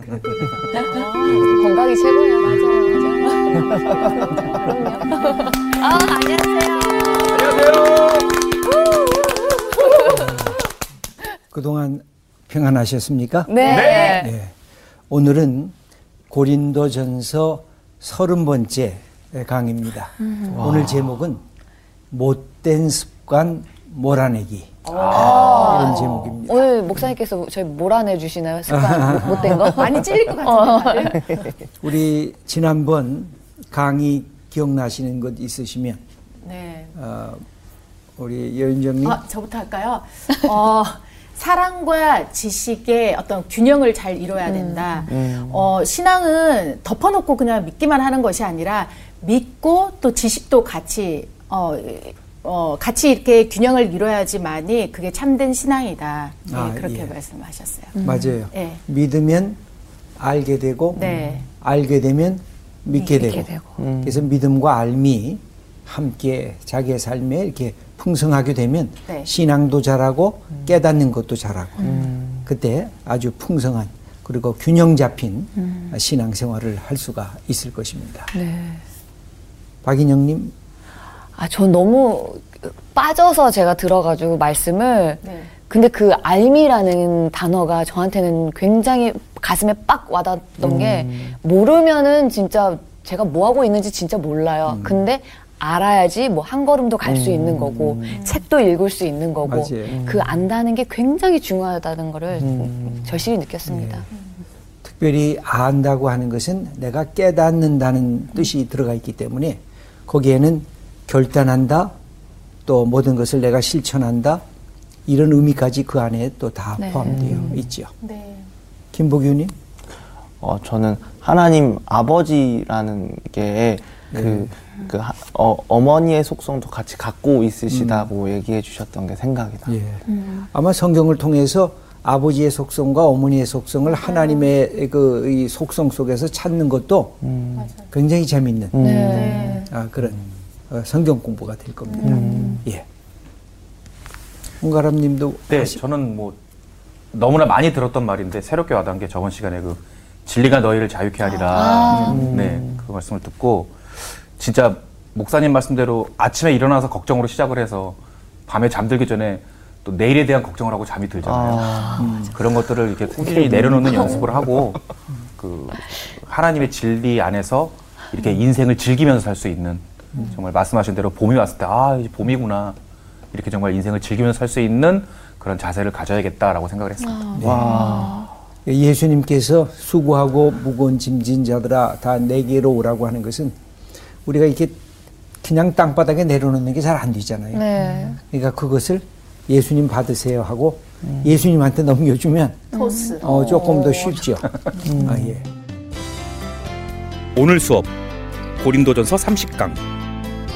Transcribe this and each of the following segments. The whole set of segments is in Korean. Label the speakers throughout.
Speaker 1: 건강이 최고예요. 맞아요. 맞아요. 그럼요. 아, 안녕하세요.
Speaker 2: 그동안 평안하셨습니까?
Speaker 1: 네.
Speaker 2: 네. 오늘은 고린도전서 서른 번째 강의입니다. 오늘 제목은 못된 습관 몰아내기. 이런 제목입니다.
Speaker 1: 오늘 목사님께서 저희 몰아내 주시나요? 습관 못- 못된 거?
Speaker 3: 많이 찔릴 것 같은데. 다들.
Speaker 2: 우리 지난번 강의 기억나시는 것 있으시면
Speaker 3: 네.
Speaker 2: 어, 우리 여윤정님
Speaker 3: 아, 저부터 할까요? 어, 사랑과 지식의 어떤 균형을 잘 이뤄야 된다. 어, 신앙은 덮어놓고 그냥 믿기만 하는 것이 아니라 믿고 또 지식도 같이 어, 어, 같이 이렇게 균형을 이뤄야지만이 그게 참된 신앙이다. 네,
Speaker 2: 아,
Speaker 3: 그렇게
Speaker 2: 예.
Speaker 3: 말씀하셨어요.
Speaker 2: 맞아요.
Speaker 3: 네.
Speaker 2: 믿으면 알게 되고
Speaker 3: 네.
Speaker 2: 알게 되면 믿게 되고.
Speaker 1: 믿게 되고.
Speaker 2: 그래서 믿음과 알미 함께 자기의 삶에 이렇게 풍성하게 되면
Speaker 3: 네.
Speaker 2: 신앙도 잘하고 깨닫는 것도 잘하고 그때 아주 풍성한 그리고 균형 잡힌 신앙 생활을 할 수가 있을 것입니다.
Speaker 1: 네.
Speaker 2: 박인영님
Speaker 1: 아, 전 너무 빠져서 제가 들어가지고 말씀을.
Speaker 3: 네.
Speaker 1: 근데 그 알미라는 단어가 저한테는 굉장히 가슴에 빡 와닿았던 게 모르면은 진짜 제가 뭐 하고 있는지 진짜 몰라요. 근데 알아야지 뭐 한 걸음도 갈수 있는 거고 책도 읽을 수 있는 거고
Speaker 2: 맞아요.
Speaker 1: 그 안다는 게 굉장히 중요하다는 거를 절실히 느꼈습니다.
Speaker 2: 특별히 안다고 하는 것은 내가 깨닫는다는 뜻이 들어가 있기 때문에 거기에는 결단한다 또 모든 것을 내가 실천한다 이런 의미까지 그 안에 또다
Speaker 1: 네.
Speaker 2: 포함되어 있죠.
Speaker 3: 네.
Speaker 2: 김복윤님
Speaker 4: 어, 저는 하나님 아버지라는 게 그, 그, 하- 어, 어머니의 속성도 같이 갖고 있으시다고 얘기해 주셨던 게 생각이 나요.
Speaker 2: 예. 아마 성경을 통해서 아버지의 속성과 어머니의 속성을 하나님의 그이 속성 속에서 찾는 것도 굉장히 재밌는
Speaker 3: 네.
Speaker 2: 아, 그런 어, 성경 공부가 될 겁니다. 예. 홍가람님도
Speaker 5: 네,
Speaker 2: 하시-
Speaker 5: 저는 뭐 너무나 많이 들었던 말인데 새롭게 와닿은 게 저번 시간에 그 진리가 너희를 자유케 하리라. 네, 그 말씀을 듣고 진짜 목사님 말씀대로 아침에 일어나서 걱정으로 시작을 해서 밤에 잠들기 전에 또 내일에 대한 걱정을 하고 잠이 들잖아요. 음, 그런 것들을 이렇게 꾸준히 내려놓는 연습을 하고 그 하나님의 진리 안에서 이렇게 인생을 즐기면서 살 수 있는 정말 말씀하신 대로 봄이 왔을 때 아 이제 봄이구나 이렇게 정말 인생을 즐기면서 살 수 있는 그런 자세를 가져야겠다라고 생각을 했습니다.
Speaker 4: 와.
Speaker 2: 예수님께서 수고하고 무거운 짐진 자들아 다 내게로 오라고 하는 것은 우리가 이렇게 그냥 땅바닥에 내려놓는 게 잘 안 되잖아요.
Speaker 1: 네.
Speaker 2: 그러니까 그것을 예수님 받으세요 하고 예수님한테 넘겨주면
Speaker 3: 토스.
Speaker 2: 어, 조금 더 쉽죠. 아, 예.
Speaker 6: 오늘 수업 고린도전서 30강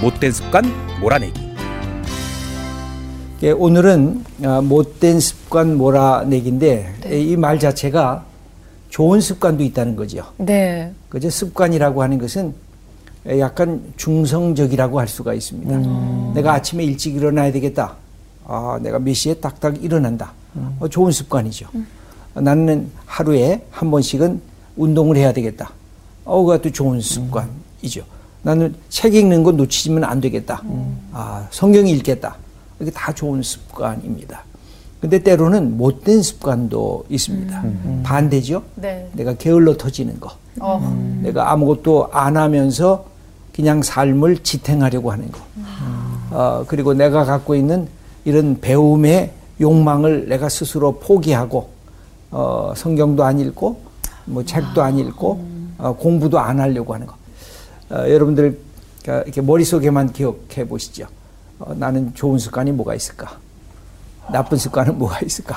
Speaker 6: 못된 습관 몰아내기
Speaker 2: 예, 오늘은 아, 못된 습관 몰아내기인데 이말 자체가 좋은 습관도 있다는 거죠.
Speaker 1: 네.
Speaker 2: 그죠? 습관이라고 하는 것은 약간 중성적이라고 할 수가 있습니다. 내가 아침에 일찍 일어나야 되겠다. 아, 내가 몇 시에 딱딱 일어난다. 어, 좋은 습관이죠. 나는 하루에 한 번씩은 운동을 해야 되겠다. 어, 그것도 좋은 습관이죠. 나는 책 읽는 거 놓치면 안 되겠다. 아, 성경 읽겠다. 이게 다 좋은 습관입니다. 근데 때로는 못된 습관도 있습니다. 반대죠.
Speaker 3: 네.
Speaker 2: 내가 게을러 터지는 거.
Speaker 3: 어.
Speaker 2: 내가 아무것도 안 하면서 그냥 삶을 지탱하려고 하는 거. 어, 그리고 내가 갖고 있는 이런 배움의 욕망을 내가 스스로 포기하고, 어, 성경도 안 읽고, 뭐 책도 안 읽고, 어, 공부도 안 하려고 하는 거. 어, 여러분들, 그 이렇게 머릿속에만 기억해 보시죠. 어, 나는 좋은 습관이 뭐가 있을까? 나쁜 습관은 뭐가 있을까?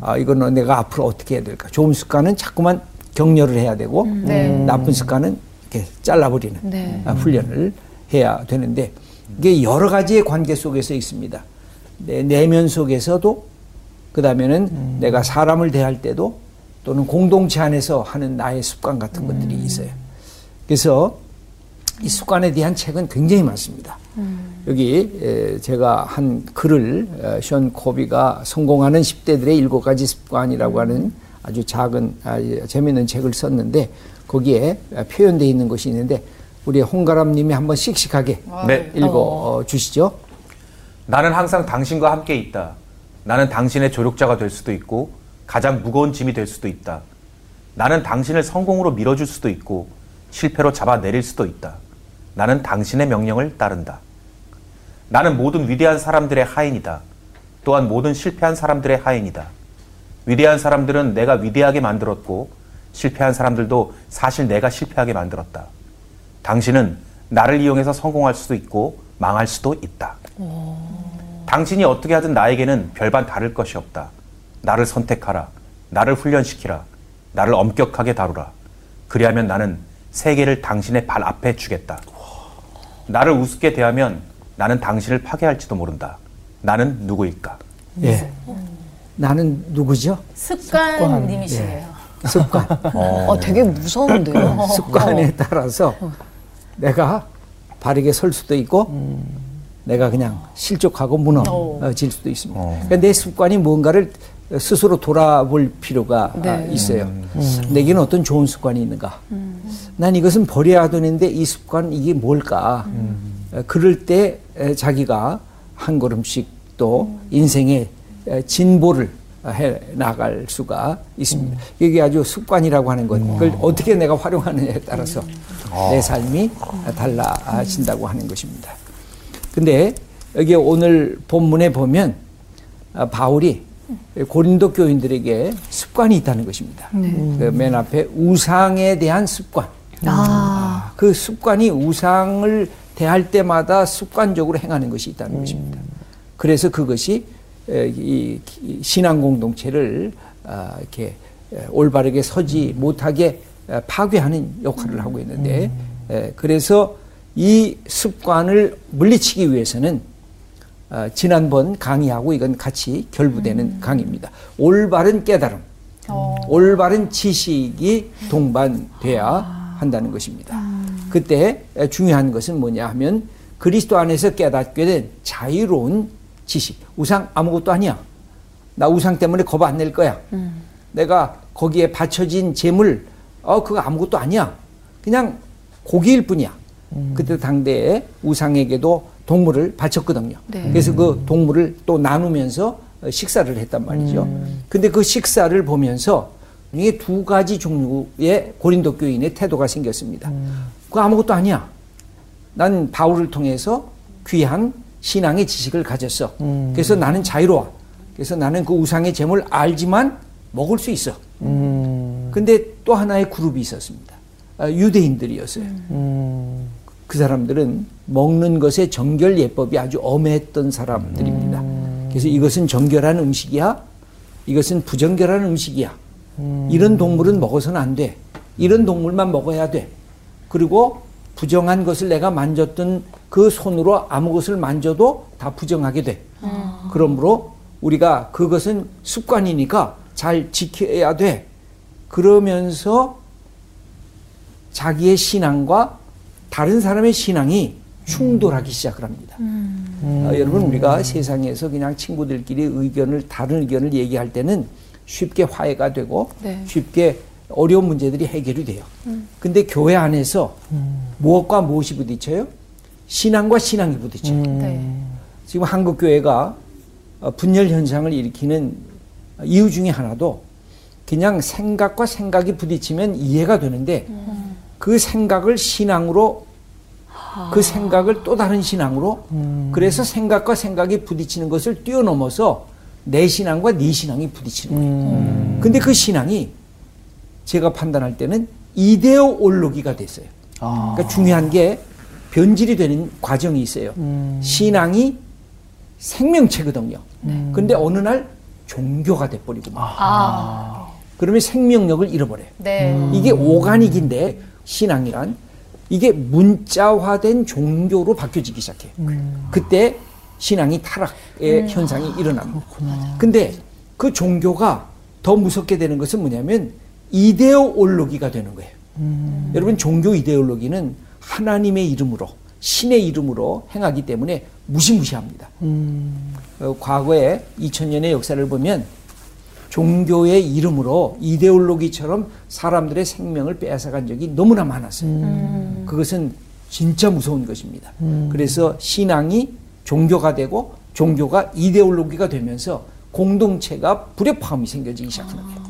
Speaker 2: 아, 이거는 내가 앞으로 어떻게 해야 될까? 좋은 습관은 자꾸만 격려를 해야 되고,
Speaker 1: 네.
Speaker 2: 나쁜 습관은 이렇게 잘라버리는
Speaker 1: 네.
Speaker 2: 아, 훈련을 해야 되는데, 이게 여러 가지의 관계 속에서 있습니다. 내 내면 속에서도, 그 다음에는 내가 사람을 대할 때도, 또는 공동체 안에서 하는 나의 습관 같은 것들이 있어요. 그래서 이 습관에 대한 책은 굉장히 많습니다. 여기 에, 제가 한 글을 어, 션 코비가 성공하는 10대들의 일곱 가지 습관이라고 하는 아주 작은 아, 예, 재미있는 책을 썼는데 거기에 표현되어 있는 것이 있는데 우리 홍가람님이 한번 씩씩하게
Speaker 5: 네.
Speaker 2: 읽어 어, 주시죠.
Speaker 5: 나는 항상 당신과 함께 있다. 나는 당신의 조력자가 될 수도 있고 가장 무거운 짐이 될 수도 있다. 나는 당신을 성공으로 밀어줄 수도 있고 실패로 잡아내릴 수도 있다. 나는 당신의 명령을 따른다. 나는 모든 위대한 사람들의 하인이다. 또한 모든 실패한 사람들의 하인이다. 위대한 사람들은 내가 위대하게 만들었고 실패한 사람들도 사실 내가 실패하게 만들었다. 당신은 나를 이용해서 성공할 수도 있고 망할 수도 있다. 당신이 어떻게 하든 나에게는 별반 다를 것이 없다. 나를 선택하라. 나를 훈련시키라. 나를 엄격하게 다루라. 그리하면 나는 세계를 당신의 발 앞에 주겠다. 나를 우습게 대하면 나는 당신을 파괴할지도 모른다. 나는 누구일까?
Speaker 2: 예. 나는 누구죠?
Speaker 3: 습관님이시네요.
Speaker 2: 습관.
Speaker 1: 어, 되게 무서운데요.
Speaker 2: 습관에 따라서 내가 바르게 설 수도 있고 내가 그냥 실족하고 무너질 수도 있습니다. 그러니까 내 습관이 뭔가를 스스로 돌아볼 필요가
Speaker 1: 네.
Speaker 2: 있어요. 내게는 어떤 좋은 습관이 있는가? 난 이것은 버려야 되는데 이 습관 이게 뭘까? 어, 그럴 때 에, 자기가 한 걸음씩 또 인생의 에, 진보를 해 나갈 수가 있습니다. 이게 아주 습관이라고 하는 것, 그걸 어떻게 내가 활용하느냐에 따라서 내 삶이 달라진다고 하는 것입니다. 근데 여기 오늘 본문에 보면 아, 바울이 고린도 교인들에게 습관이 있다는 것입니다. 그맨 앞에 우상에 대한 습관.
Speaker 1: 아,
Speaker 2: 그 습관이 우상을 대할 때마다 습관적으로 행하는 것이 있다는 것입니다. 그래서 그것이 에, 이이 신앙 공동체를 아, 이렇게 에, 올바르게 서지 못하게 에, 파괴하는 역할을 하고 있는데 에, 그래서 이 습관을 물리치기 위해서는 아, 지난번 강의하고 이건 같이 결부되는 강의입니다. 올바른 깨달음, 올바른 지식이 동반돼야 한다는 것입니다. 그때 중요한 것은 뭐냐 하면 그리스도 안에서 깨닫게 된 자유로운 지식. 우상 아무것도 아니야. 나 우상 때문에 겁 안 낼 거야. 내가 거기에 바쳐진 재물, 어, 그거 아무것도 아니야. 그냥 고기일 뿐이야. 그때 당대에 우상에게도 동물을 바쳤거든요.
Speaker 1: 네.
Speaker 2: 그래서 그 동물을 또 나누면서 식사를 했단 말이죠. 근데 그 식사를 보면서 이게 두 가지 종류의 고린도 교인의 태도가 생겼습니다. 그거 아무것도 아니야. 난 바울을 통해서 귀한 신앙의 지식을 가졌어. 그래서 나는 자유로워. 그래서 나는 그 우상의 재물 알지만 먹을 수 있어. 근데 또 하나의 그룹이 있었습니다. 아, 유대인들이었어요. 그 사람들은 먹는 것의 정결 예법이 아주 엄했던 사람들입니다. 그래서 이것은 정결한 음식이야. 이것은 부정결한 음식이야. 이런 동물은 먹어서는 안 돼. 이런 동물만 먹어야 돼. 그리고 부정한 것을 내가 만졌던 그 손으로 아무 것을 만져도 다 부정하게 돼. 그러므로 우리가 그것은 습관이니까 잘 지켜야 돼. 그러면서 자기의 신앙과 다른 사람의 신앙이 충돌하기 시작을 합니다. 어, 여러분 우리가 세상에서 그냥 친구들끼리 의견을 다른 의견을 얘기할 때는 쉽게 화해가 되고
Speaker 1: 네.
Speaker 2: 쉽게 어려운 문제들이 해결이 돼요. 근데 교회 안에서 무엇과 무엇이 부딪혀요? 신앙과 신앙이 부딪혀요.
Speaker 1: 네.
Speaker 2: 지금 한국 교회가 어, 분열 현상을 일으키는 이유 중에 하나도 그냥 생각과 생각이 부딪히면 이해가 되는데 그 생각을 신앙으로 그 생각을 또 다른 신앙으로 그래서 생각과 생각이 부딪히는 것을 뛰어넘어서 내 신앙과 네 신앙이 부딪히는 거예요. 근데 그 신앙이 제가 판단할 때는 이데오 올로기가 됐어요. 그러니까 중요한 게 변질이 되는 과정이 있어요. 신앙이 생명체거든요. 근데 어느 날 종교가 돼버리고 막.
Speaker 1: 아,
Speaker 2: 그러면 생명력을 잃어버려요.
Speaker 3: 네.
Speaker 2: 이게 오가닉인데 신앙이란 이게 문자화된 종교로 바뀌어지기 시작해요. 그때 신앙이 타락의 현상이 일어납니다. 근데 그 종교가 더 무섭게 되는 것은 뭐냐면 이데올로기가 되는 거예요. 여러분 종교 이데올로기는 하나님의 이름으로 신의 이름으로 행하기 때문에 무시무시합니다. 어, 과거에 2000년의 역사를 보면 종교의 이름으로 이데올로기처럼 사람들의 생명을 빼앗아간 적이 너무나 많았어요. 그것은 진짜 무서운 것입니다. 그래서 신앙이 종교가 되고 종교가 이데올로기가 되면서 공동체가 불협화음이 생겨지기 시작하는 거예요.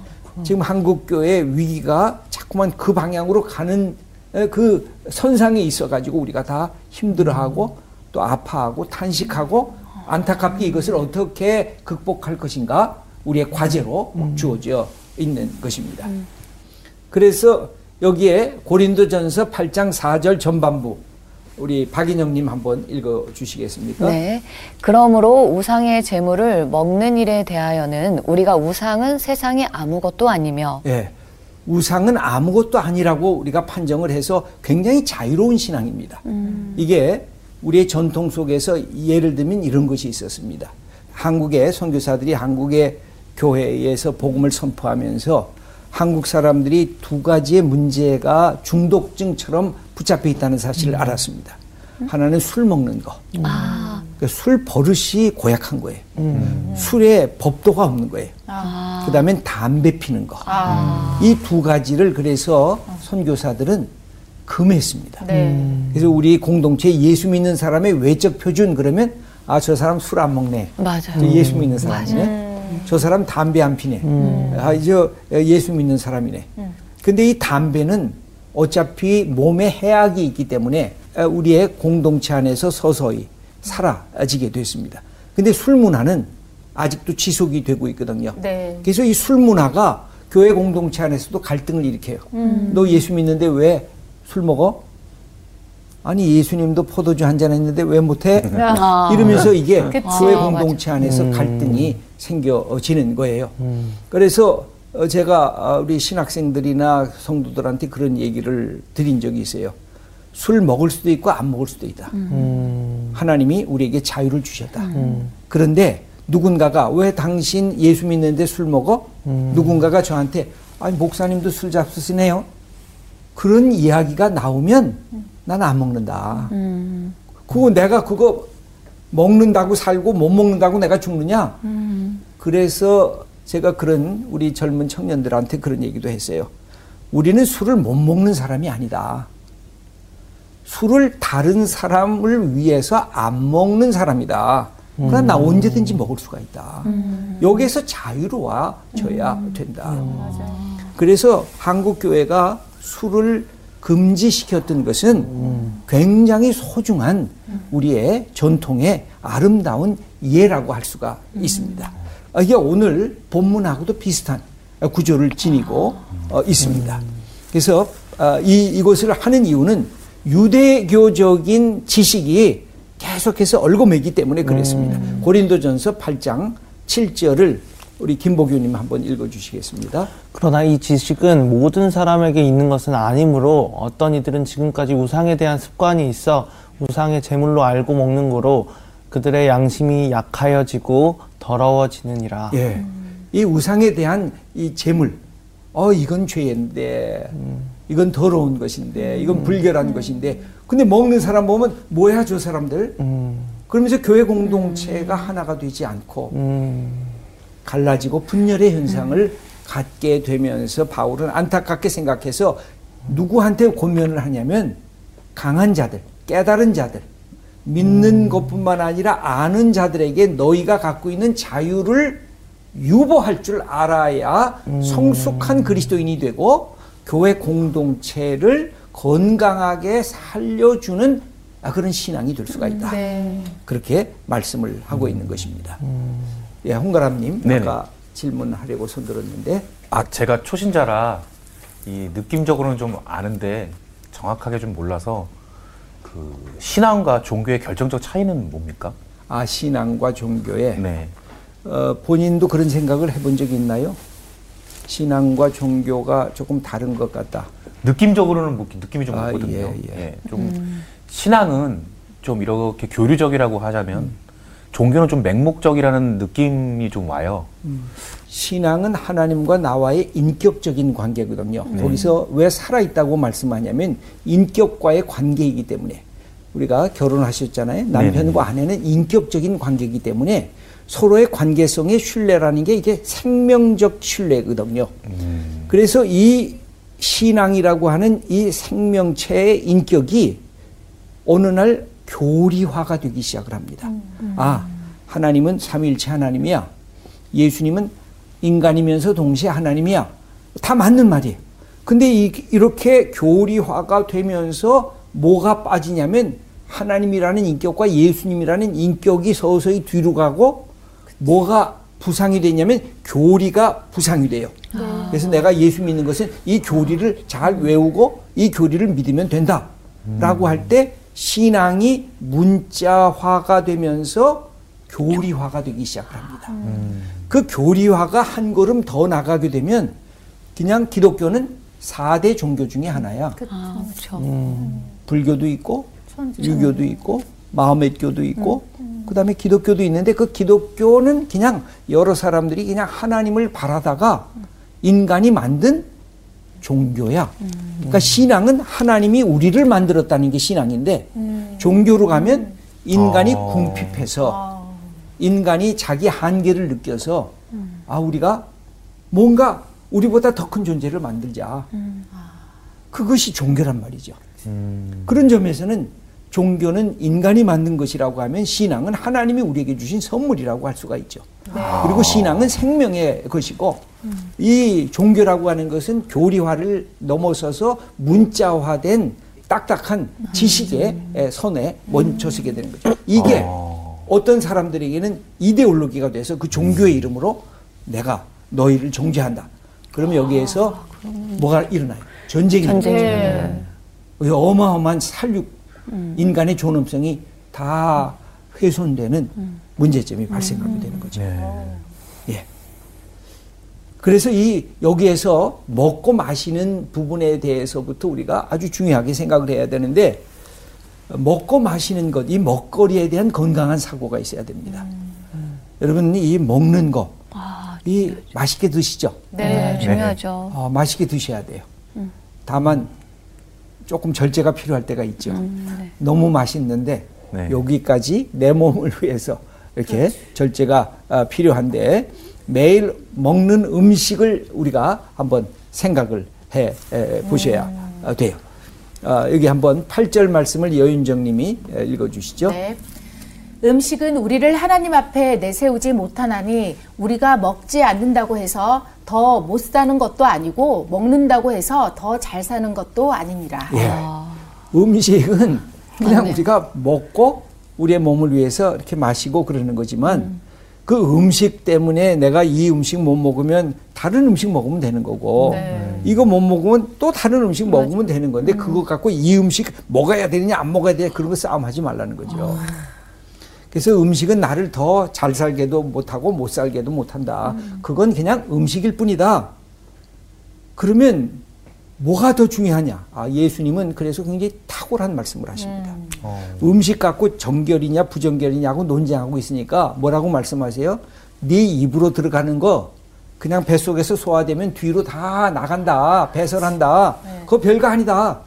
Speaker 2: 지금 한국교회 위기가 자꾸만 그 방향으로 가는 에, 그 선상에 있어가지고 우리가 다 힘들어하고 또 아파하고 탄식하고 안타깝게 이것을 어떻게 극복할 것인가 우리의 과제로 주어져 있는 것입니다. 그래서 여기에 고린도전서 8장 4절 전반부 우리 박인영님 한번 읽어 주시겠습니까?
Speaker 1: 네. 그러므로 우상의 재물을 먹는 일에 대하여는 우리가 우상은 세상에 아무것도 아니며
Speaker 2: 예. 우상은 아무것도 아니라고 우리가 판정을 해서 굉장히 자유로운 신앙입니다. 이게 우리의 전통 속에서 예를 들면 이런 것이 있었습니다. 한국의 선교사들이 한국의 교회에서 복음을 선포하면서 한국 사람들이 두 가지의 문제가 중독증처럼 붙잡혀 있다는 사실을 알았습니다. 하나는 술 먹는 거. 그러니까 술 버릇이 고약한 거예요. 술에 법도가 없는 거예요. 그 다음엔 담배 피는 거. 이두 가지를 그래서 선교사들은 금했습니다.
Speaker 3: 네.
Speaker 2: 그래서 우리 공동체 예수 믿는 사람의 외적 표준 그러면 아 저 사람 술 안 먹네.
Speaker 1: 맞아요.
Speaker 2: 저 예수 믿는 사람이네. 저 사람 담배 안 피네. 아, 저 예수 믿는 사람이네. 근데 이 담배는 어차피 몸에 해악이 있기 때문에 우리의 공동체 안에서 서서히 사라지게 됐습니다. 근데 술 문화는 아직도 지속이 되고 있거든요.
Speaker 3: 네.
Speaker 2: 그래서 이 술 문화가 교회 공동체 안에서도 갈등을 일으켜요. 너 예수 믿는데 왜 술 먹어? 아니 예수님도 포도주 한 잔 했는데 왜 못해?
Speaker 1: 아.
Speaker 2: 이러면서 이게. 교회
Speaker 1: 아,
Speaker 2: 공동체 안에서 갈등이 생겨지는 거예요. 그래서 어, 제가 아, 우리 신학생들이나 성도들한테 그런 얘기를 드린 적이 있어요. 술 먹을 수도 있고 안 먹을 수도 있다. 하나님이 우리에게 자유를 주셨다. 그런데 누군가가 왜 당신 예수 믿는데 술 먹어? 누군가가 저한테 아니 목사님도 술 잡수시네요. 그런 이야기가 나오면 난안 먹는다. 그거 내가 그거 먹는다고 살고 못 먹는다고 내가 죽느냐? 그래서 제가 그런 우리 젊은 청년들한테 그런 얘기도 했어요. 우리는 술을 못 먹는 사람이 아니다. 술을 다른 사람을 위해서 안 먹는 사람이다. 그러나 나 언제든지 먹을 수가 있다. 여기에서 자유로워져야 된다. 그래서 한국 교회가 술을 금지시켰던 것은 굉장히 소중한 우리의 전통의 아름다운 예라고 할 수가 있습니다. 아, 이게 오늘 본문하고도 비슷한 구조를 지니고 어, 있습니다. 그래서 아, 이 이것을 하는 이유는 유대교적인 지식이 계속해서 얽어매기 때문에 그랬습니다. 고린도전서 8장 7절을 우리 김보규님 한번 읽어주시겠습니다.
Speaker 4: 그러나 이 지식은 모든 사람에게 있는 것은 아니므로 어떤 이들은 지금까지 우상에 대한 습관이 있어 우상의 제물로 알고 먹는 거로 그들의 양심이 약하여지고 더러워지느니라.
Speaker 2: 예. 이 우상에 대한 이 재물, 어, 이건 죄인데, 이건 더러운 것인데, 이건 불결한 것인데, 근데 먹는 사람 보면, 뭐야, 저 사람들? 그러면서 교회 공동체가 하나가 되지 않고,
Speaker 4: 음,
Speaker 2: 갈라지고 분열의 현상을 갖게 되면서 바울은 안타깝게 생각해서 누구한테 권면을 하냐면 강한 자들, 깨달은 자들, 믿는 것뿐만 아니라 아는 자들에게 너희가 갖고 있는 자유를 유보할 줄 알아야 성숙한 그리스도인이 되고 교회 공동체를 건강하게 살려주는 아, 그런 신앙이 될 수가 있다.
Speaker 3: 네.
Speaker 2: 그렇게 말씀을 하고 있는 것입니다. 예, 홍가람님. 아까 질문하려고 손들었는데
Speaker 5: 아 제가 초신자라 이 느낌적으로는 좀 아는데 정확하게 좀 몰라서 그 신앙과 종교의 결정적 차이는 뭡니까?
Speaker 2: 아 신앙과 종교에
Speaker 5: 네.
Speaker 2: 어, 본인도 그런 생각을 해본 적이 있나요? 신앙과 종교가 조금 다른 것 같다.
Speaker 5: 느낌적으로는 뭐 느낌이 좀
Speaker 2: 아,
Speaker 5: 오거든요.
Speaker 2: 예, 예.
Speaker 5: 좀 신앙은 좀 이렇게 교류적이라고 하자면 종교는 좀 맹목적이라는 느낌이 좀 와요.
Speaker 2: 신앙은 하나님과 나와의 인격적인 관계거든요. 거기서 왜 살아있다고 말씀하냐면 인격과의 관계이기 때문에 우리가 결혼하셨잖아요. 남편과 아내는 인격적인 관계이기 때문에 서로의 관계성의 신뢰라는 게 이게 생명적 신뢰거든요. 그래서 이 신앙이라고 하는 이 생명체의 인격이 어느 날 교리화가 되기 시작을 합니다. 아, 하나님은 삼위일체 하나님이야. 예수님은 인간이면서 동시에 하나님이야. 다 맞는 말이에요. 근데 이, 이렇게 교리화가 되면서 뭐가 빠지냐면 하나님이라는 인격과 예수님이라는 인격이 서서히 뒤로 가고 뭐가 부상이 되냐면 교리가 부상이 돼요. 그래서 내가 예수 믿는 것은 이 교리를 잘 외우고 이 교리를 믿으면 된다. 라고 할때 신앙이 문자화가 되면서 교리화가 되기 시작합니다. 그 교리화가 한 걸음 더 나가게 되면 그냥 기독교는 4대 종교 중에 하나야.
Speaker 1: 아, 그렇죠.
Speaker 2: 불교도 있고 유교도 있고 마호메교도 있고 그다음에 기독교도 있는데 그 기독교는 그냥 여러 사람들이 그냥 하나님을 바라다가 인간이 만든 종교야. 그러니까 신앙은 하나님이 우리를 만들었다는 게 신앙인데 종교로 가면 인간이
Speaker 5: 어.
Speaker 2: 궁핍해서 인간이 자기 한계를 느껴서 아 우리가 뭔가 우리보다 더 큰 존재를 만들자. 그것이 종교란 말이죠. 그런 점에서는 종교는 인간이 만든 것이라고 하면 신앙은 하나님이 우리에게 주신 선물이라고 할 수가 있죠. 그리고 신앙은 생명의 것이고 이 종교라고 하는 것은 교리화를 넘어서서 문자화된 딱딱한 지식의 선에 멈춰 서게 되는 거죠. 이게 어떤 사람들에게는 이데올로기가 돼서 그 종교의 이름으로 내가 너희를 정죄한다. 그러면 여기에서 뭐가 일어나요? 전쟁이. 일어나요.
Speaker 3: 네.
Speaker 2: 어마어마한 살육 인간의 존엄성이 다 훼손되는 문제점이 발생하게 되는 거죠. 예. 그래서 이 여기에서 먹고 마시는 부분에 대해서부터 우리가 아주 중요하게 생각을 해야 되는데 먹고 마시는 것, 이 먹거리에 대한 건강한 사고가 있어야 됩니다. 여러분 이 먹는 거, 이 맛있게 드시죠.
Speaker 1: 네, 중요하죠.
Speaker 2: 어, 맛있게 드셔야 돼요. 다만 조금 절제가 필요할 때가 있죠. 너무 맛있는데
Speaker 5: 네.
Speaker 2: 여기까지 내 몸을 위해서 이렇게 절제가 아, 필요한데 매일 먹는 음식을 우리가 한번 생각을 해 에, 보셔야 아, 돼요. 아, 여기 한번 8절 말씀을 여윤정 님이 에, 읽어 주시죠.
Speaker 3: 네. 음식은 우리를 하나님 앞에 내세우지 못하나니 우리가 먹지 않는다고 해서 더 못 사는 것도 아니고 먹는다고 해서 더 잘 사는 것도 아니니라.
Speaker 2: 예. 음식은 그냥 우리가 먹고 우리의 몸을 위해서 이렇게 마시고 그러는 거지만 그 음식 때문에 내가 이 음식 못 먹으면 다른 음식 먹으면 되는 거고
Speaker 3: 네.
Speaker 2: 이거 못 먹으면 또 다른 음식 먹으면 되는 건데 그거 갖고 이 음식 먹어야 되느냐 안 먹어야 되냐 그런 거 싸움하지 말라는 거죠. 그래서 음식은 나를 더 잘 살게도 못하고 못 살게도 못한다. 그건 그냥 음식일 뿐이다. 그러면 뭐가 더 중요하냐? 아, 예수님은 그래서 굉장히 탁월한 말씀을 하십니다. 음. 식 갖고 정결이냐 부정결이냐고 논쟁하고 있으니까 뭐라고 말씀하세요? 네 입으로 들어가는 거 그냥 뱃속에서 소화되면 뒤로 다 나간다. 배설한다. 그거 별거 아니다.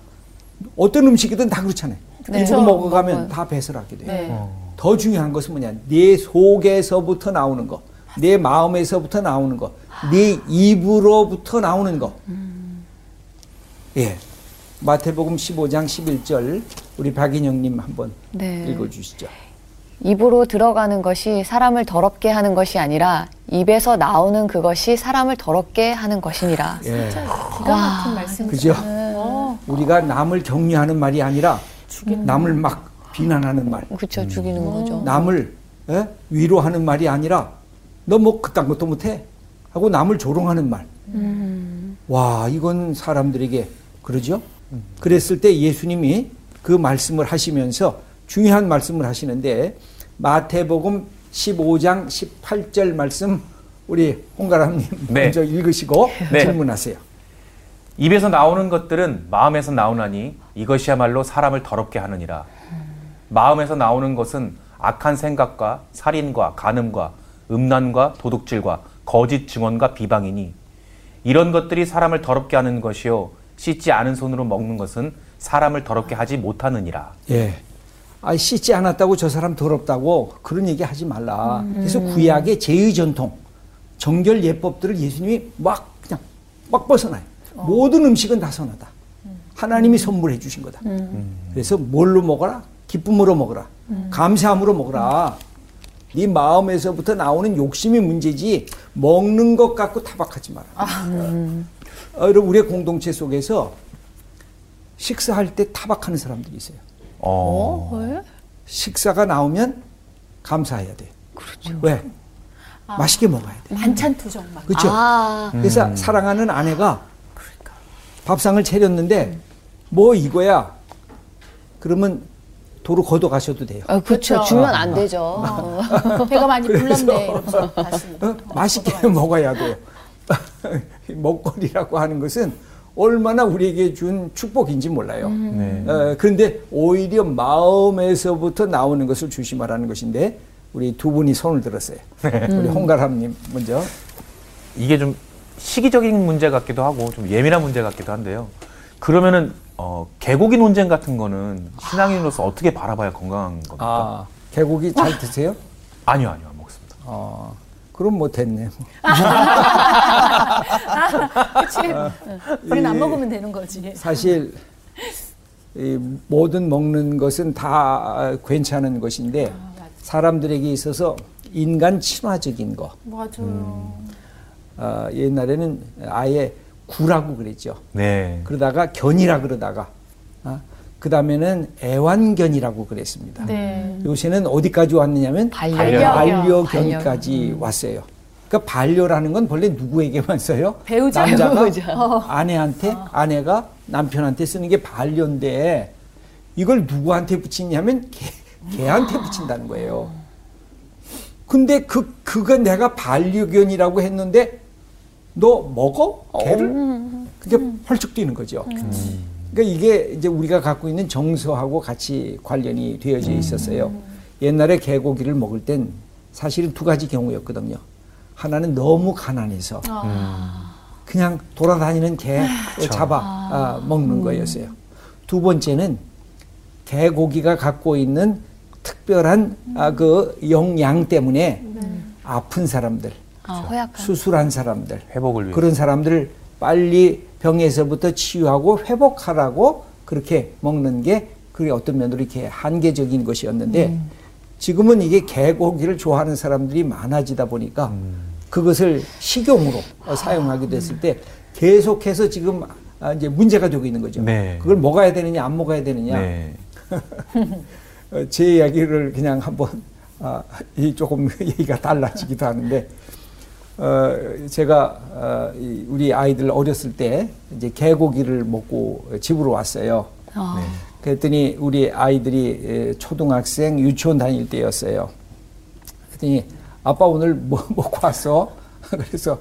Speaker 2: 어떤 음식이든 다 그렇잖아요.
Speaker 1: 네.
Speaker 2: 입으로
Speaker 3: 그렇죠.
Speaker 2: 먹어가면
Speaker 1: 먹어요.
Speaker 2: 다 배설하게 돼요.
Speaker 3: 네.
Speaker 2: 더 중요한 것은 뭐냐? 내 속에서부터 나오는 거, 내 마음에서부터 나오는 거, 내 입으로부터 나오는 거. 예. 마태복음 15장 11절 우리 박인영 님 한번
Speaker 1: 네.
Speaker 2: 읽어 주시죠.
Speaker 1: 입으로 들어가는 것이 사람을 더럽게 하는 것이 아니라 입에서 나오는 그것이 사람을 더럽게 하는 것이니라.
Speaker 2: 예.
Speaker 3: 기가 막힌 말씀.
Speaker 2: 그죠?
Speaker 3: 어.
Speaker 2: 우리가 남을 격려하는 말이 아니라 남을 막 비난하는 말,
Speaker 1: 그렇죠. 죽이는 거죠.
Speaker 2: 남을 예? 위로하는 말이 아니라 너 뭐 그딴 것도 못해 하고 남을 조롱하는 말. 와 이건 사람들에게 그러죠. 그랬을 때 예수님이 그 말씀을 하시면서 중요한 말씀을 하시는데 마태복음 15장 18절 말씀 우리 홍가람님
Speaker 5: 네.
Speaker 2: 먼저 읽으시고
Speaker 5: 네.
Speaker 2: 질문하세요.
Speaker 5: 입에서 나오는 것들은 마음에서 나오나니 이것이야말로 사람을 더럽게 하느니라. 마음에서 나오는 것은 악한 생각과 살인과 간음과 음란과 도둑질과 거짓 증언과 비방이니 이런 것들이 사람을 더럽게 하는 것이요 씻지 않은 손으로 먹는 것은 사람을 더럽게 하지 못하느니라.
Speaker 2: 예. 아, 씻지 않았다고 저 사람 더럽다고 그런 얘기 하지 말라. 그래서 구약의 제의 전통, 정결 예법들을 예수님이 막 그냥 막 벗어나요. 모든 음식은 다 선하다. 하나님이 선물해 주신 거다. 그래서 뭘로 먹어라? 기쁨으로 먹어라. 감사함으로 먹어라. 네 마음에서부터 나오는 욕심이 문제지 먹는 것 갖고 타박하지 마라. 어, 여러분 우리의 공동체 속에서 식사할 때 타박하는 사람들이 있어요.
Speaker 5: 어.
Speaker 1: 왜?
Speaker 2: 식사가 나오면 감사해야 돼. 그렇죠. 왜? 맛있게 먹어야 돼.
Speaker 3: 반찬 투정 막.
Speaker 2: 그렇죠.
Speaker 1: 아,
Speaker 2: 그래서 사랑하는 아내가 밥상을 차렸는데 뭐 이거야. 그러면 도로 걷어 가셔도 돼요.
Speaker 1: 아, 그렇죠. 주면 안 되죠.
Speaker 3: 어. 배가 많이 불렀네 이러면서 다시.
Speaker 2: 어? 맛있게 먹어야 돼요. 먹거리라고 하는 것은 얼마나 우리에게 준 축복인지 몰라요.
Speaker 5: 네.
Speaker 2: 어, 그런데 오히려 마음에서부터 나오는 것을 조심하라는 것인데 우리 두 분이 손을 들었어요. 우리 홍가람님 먼저.
Speaker 5: 이게 좀 시기적인 문제 같기도 하고 좀 예민한 문제 같기도 한데요. 그러면은 어, 개고기 논쟁 같은 거는 신앙인으로서 어떻게 바라봐야 건강한 겁니까?
Speaker 2: 아, 개고기 잘 드세요?
Speaker 5: 아니요, 아니요, 안 먹습니다.
Speaker 2: 어, 그럼 뭐 됐네. 뭐.
Speaker 3: 그치. 우리는 안 먹으면 되는 거지.
Speaker 2: 사실 이 모든 먹는 것은 다 괜찮은 것인데 사람들에게 있어서 인간 친화적인 거.
Speaker 3: 맞아요.
Speaker 2: 어, 옛날에는 아예 구라고 그랬죠.
Speaker 5: 네.
Speaker 2: 그러다가 견이라 그러다가 아, 그 다음에는 애완견이라고 그랬습니다.
Speaker 3: 네.
Speaker 2: 요새는 어디까지 왔느냐면
Speaker 1: 반려견.
Speaker 2: 반려견까지 왔어요. 그러니까 반려라는 건 본래 누구에게만 써요?
Speaker 3: 배우자.
Speaker 2: 남자가
Speaker 1: 배우자.
Speaker 2: 아내한테 아내가 남편한테 쓰는 게 반려인데 이걸 누구한테 붙이냐면 개, 개한테 붙인다는 거예요. 근데 그 그거 내가 반려견이라고 했는데 너 먹어? 개를? 그게 펄쩍 뛰는 거죠. 그러니까 이게 이제 우리가 갖고 있는 정서하고 같이 관련이 되어져 있었어요. 옛날에 개고기를 먹을 땐 사실은 두 가지 경우였거든요. 하나는 너무 가난해서 그냥 돌아다니는 개 잡아 아, 먹는 거였어요. 두 번째는 개고기가 갖고 있는 특별한 아, 그 영양 때문에 아픈 사람들,
Speaker 1: 아, 허약한.
Speaker 2: 수술한 사람들,
Speaker 5: 회복을 위해.
Speaker 2: 그런 사람들을 빨리 병에서부터 치유하고 회복하라고 그렇게 먹는 게 그게 어떤 면으로 이렇게 한계적인 것이었는데 지금은 이게 개고기를 좋아하는 사람들이 많아지다 보니까 그것을 식용으로 어, 사용하게 됐을 때 계속해서 지금 아, 이제 문제가 되고 있는 거죠.
Speaker 5: 네.
Speaker 2: 그걸 먹어야 되느냐 안 먹어야 되느냐.
Speaker 5: 네.
Speaker 2: 어, 제 이야기를 그냥 한번 아, 이 조금 얘기가 달라지기도 하는데 어, 제가 어, 이 우리 아이들 어렸을 때 이제 개고기를 먹고 집으로 왔어요.
Speaker 1: 아,
Speaker 2: 그랬더니 우리 아이들이 에, 초등학생 유치원 다닐 때였어요. 그랬더니 아빠 오늘 뭐 먹고 왔어? 그래서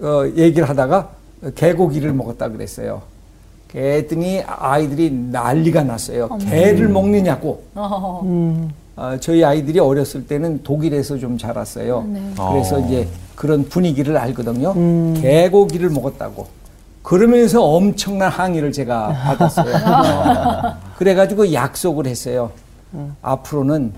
Speaker 2: 어, 얘기를 하다가 개고기를 먹었다 그랬어요. 그랬더니 아이들이 난리가 났어요. 개를 먹느냐고.
Speaker 3: 어.
Speaker 2: 어, 저희 아이들이 어렸을 때는 독일에서 좀 자랐어요. 그래서
Speaker 5: 어.
Speaker 2: 이제 그런 분위기를 알거든요. 개고기를 먹었다고. 그러면서 엄청난 항의를 제가 받았어요. 그래가지고 약속을 했어요. 앞으로는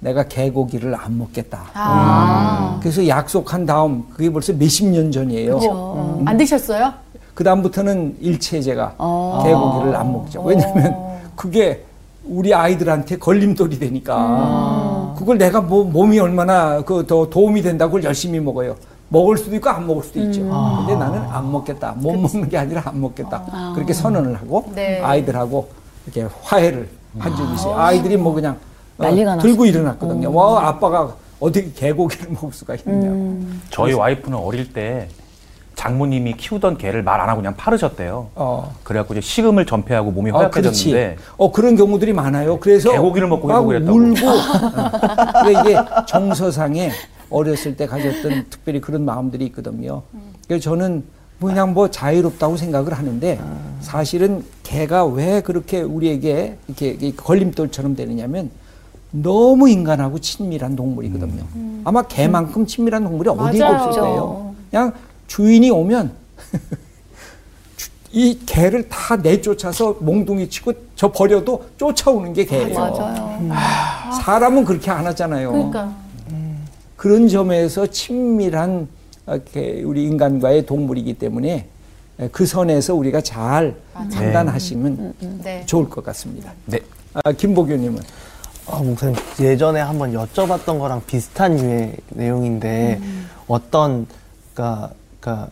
Speaker 2: 내가 개고기를 안 먹겠다.
Speaker 3: 아.
Speaker 2: 그래서 약속한 다음 그게 벌써 몇십 년 전이에요.
Speaker 3: 어. 안 드셨어요?
Speaker 2: 그 다음부터는 일체 제가
Speaker 1: 어.
Speaker 2: 개고기를 안 먹죠. 왜냐하면 그게 우리 아이들한테 걸림돌이 되니까 그걸 내가 뭐 몸이 얼마나 그 더 도움이 된다고 그걸 열심히 먹어요. 먹을 수도 있고 안 먹을 수도 있죠. 근데 나는 안 먹겠다. 못 먹는 게 아니라 안 먹겠다. 그렇게 선언을 하고
Speaker 3: 네.
Speaker 2: 아이들하고 이렇게 화해를 한 적이 있어요. 아이들이 뭐 그냥 어,
Speaker 1: 난리가
Speaker 2: 들고 일어났거든요. 와 아빠가 어떻게 개고기를 먹을 수가 있느냐고.
Speaker 5: 저희 와이프는 어릴 때 장모님이 키우던 개를 말 안 하고 그냥 파르셨대요.
Speaker 2: 어.
Speaker 5: 그래갖고 이제 식음을 전폐하고 몸이
Speaker 2: 아.
Speaker 5: 허약해졌는데
Speaker 2: 어, 그런 경우들이 많아요. 그래서
Speaker 5: 개고기를 먹고
Speaker 2: 막
Speaker 5: 회복을 했다고.
Speaker 2: 울고. 어. 그러니까 이게 정서상에 어렸을 때 가졌던 특별히 그런 마음들이 있거든요. 그래서 저는 그냥 뭐 자유롭다고 생각을 하는데 사실은 개가 왜 그렇게 우리에게 이렇게 이 걸림돌처럼 되느냐면 너무 인간하고 친밀한 동물이거든요. 아마 개만큼 친밀한 동물이 어디가
Speaker 3: 맞아요.
Speaker 2: 없을 거예요. 그냥 주인이 오면 주- 이 개를 다 내쫓아서 몽둥이 치고 저 버려도 쫓아오는 게 개예요.
Speaker 1: 맞아요.
Speaker 2: 사람은 그렇게 안 하잖아요.
Speaker 3: 그러니까
Speaker 2: 그런 점에서 친밀한 이렇게 우리 인간과의 동물이기 때문에 그 선에서 우리가 잘 판단하시면
Speaker 3: 네.
Speaker 2: 좋을 것 같습니다.
Speaker 5: 네.
Speaker 2: 아, 김보교님은
Speaker 4: 아, 목사님 예전에 한번 여쭤봤던 거랑 비슷한 유의 내용인데 어떤 그러니까 그러니까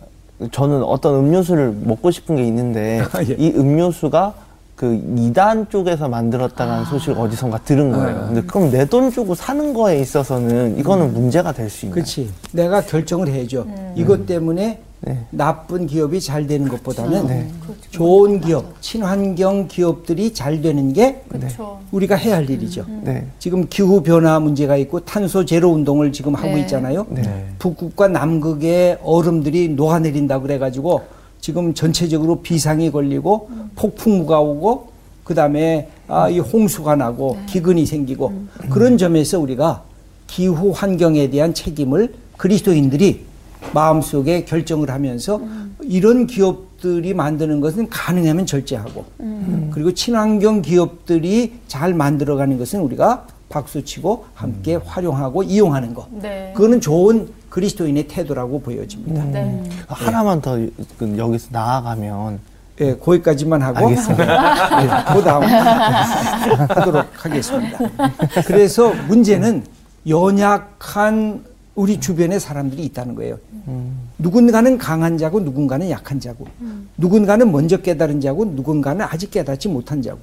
Speaker 4: 저는 어떤 음료수를 먹고 싶은 게 있는데
Speaker 2: 아, 예.
Speaker 4: 이 음료수가 그 이단 쪽에서 만들었다는 소식을 어디선가 들은 거예요.
Speaker 2: 아.
Speaker 4: 근데 그럼 내 돈 주고 사는 거에 있어서는 이거는 문제가 될 수 있나요?
Speaker 2: 그렇지. 내가 결정을 해야죠. 이것 때문에
Speaker 4: 네.
Speaker 2: 나쁜 기업이 잘 되는 것보다는
Speaker 4: 네.
Speaker 2: 좋은 기업, 친환경 기업들이 잘 되는 게
Speaker 3: 그렇죠.
Speaker 2: 우리가 해야 할 일이죠.
Speaker 4: 네.
Speaker 2: 지금 기후 변화 문제가 있고 탄소 제로 운동을 지금 하고
Speaker 1: 네.
Speaker 2: 있잖아요.
Speaker 4: 네.
Speaker 2: 북극과 남극의 얼음들이 녹아내린다 그래가지고 지금 전체적으로 비상이 걸리고 폭풍우가 오고 그 다음에 아, 이 홍수가 나고 기근이 생기고 그런 점에서 우리가 기후 환경에 대한 책임을 그리스도인들이 마음속에 결정을 하면서 이런 기업들이 만드는 것은 가능하면 절제하고 그리고 친환경 기업들이 잘 만들어가는 것은 우리가 박수치고 함께 활용하고 이용하는 것.
Speaker 3: 네.
Speaker 2: 그거는 좋은 그리스도인의 태도라고 보여집니다.
Speaker 3: 네.
Speaker 4: 하나만 더 그, 여기서 나아가면
Speaker 2: 예, 거기까지만 하고
Speaker 4: 알겠습니다.
Speaker 2: 예, 그 다음 하도록 하겠습니다. 그래서 문제는 연약한 우리 주변에 사람들이 있다는 거예요. 누군가는 강한 자고 누군가는 약한 자고 누군가는 먼저 깨달은 자고 누군가는 아직 깨닫지 못한 자고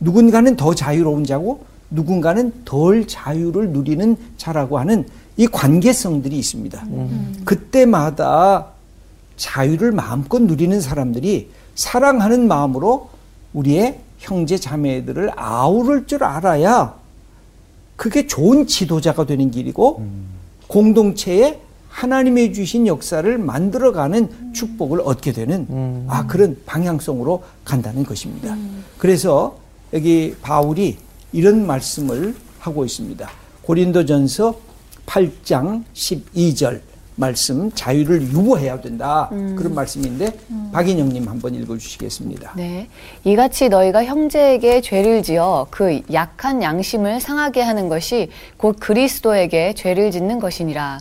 Speaker 2: 누군가는 더 자유로운 자고 누군가는 덜 자유를 누리는 자라고 하는 이 관계성들이 있습니다. 그때마다 자유를 마음껏 누리는 사람들이 사랑하는 마음으로 우리의 형제 자매들을 아우를 줄 알아야 그게 좋은 지도자가 되는 길이고 공동체에 하나님의 주신 역사를 만들어가는 축복을 얻게 되는 아 그런 방향성으로 간다는 것입니다. 그래서 여기 바울이 이런 말씀을 하고 있습니다. 고린도전서 8장 12절 말씀 자유를 유보해야 된다 그런 말씀인데 박인영님 한번 읽어주시겠습니다.
Speaker 1: 네. 이같이 너희가 형제에게 죄를 지어 그 약한 양심을 상하게 하는 것이 곧 그리스도에게 죄를 짓는 것이니라.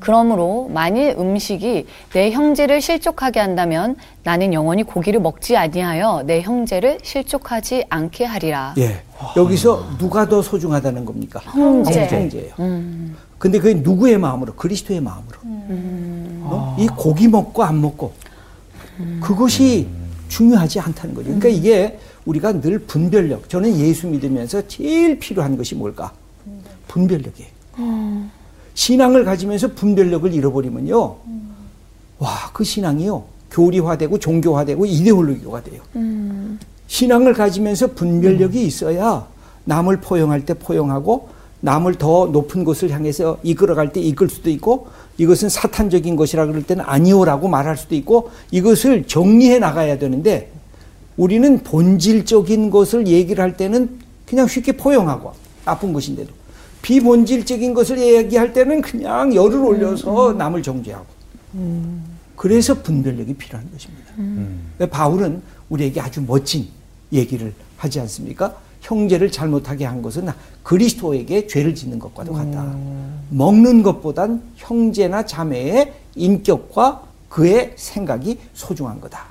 Speaker 1: 그러므로 만일 음식이 내 형제를 실족하게 한다면 나는 영원히 고기를 먹지 아니하여 내 형제를 실족하지 않게 하리라.
Speaker 2: 예. 여기서 누가 더 소중하다는 겁니까?
Speaker 3: 형제.
Speaker 2: 형제예요. 근데 그게 누구의 마음으로? 그리스도의 마음으로. 어? 이 고기 먹고 안 먹고 그것이 중요하지 않다는 거죠. 그러니까 이게 우리가 늘 분별력. 저는 예수 믿으면서 제일 필요한 것이 뭘까? 분별력이에요. 신앙을 가지면서 분별력을 잃어버리면요. 와, 그 신앙이요. 교리화되고 종교화되고 이데올로기가 돼요. 신앙을 가지면서 분별력이 있어야 남을 포용할 때 포용하고 남을 더 높은 곳을 향해서 이끌어갈 때 이끌 수도 있고 이것은 사탄적인 것이라 그럴 때는 아니오라고 말할 수도 있고 이것을 정리해 나가야 되는데 우리는 본질적인 것을 얘기를 할 때는 그냥 쉽게 포용하고 나쁜 것인데도. 비본질적인 것을 얘기할 때는 그냥 열을 올려서 남을 정죄하고. 그래서 분별력이 필요한 것입니다. 바울은 우리에게 아주 멋진 얘기를 하지 않습니까? 형제를 잘못하게 한 것은 그리스도에게 죄를 짓는 것과도 같다. 먹는 것보단 형제나 자매의 인격과 그의 생각이 소중한 거다.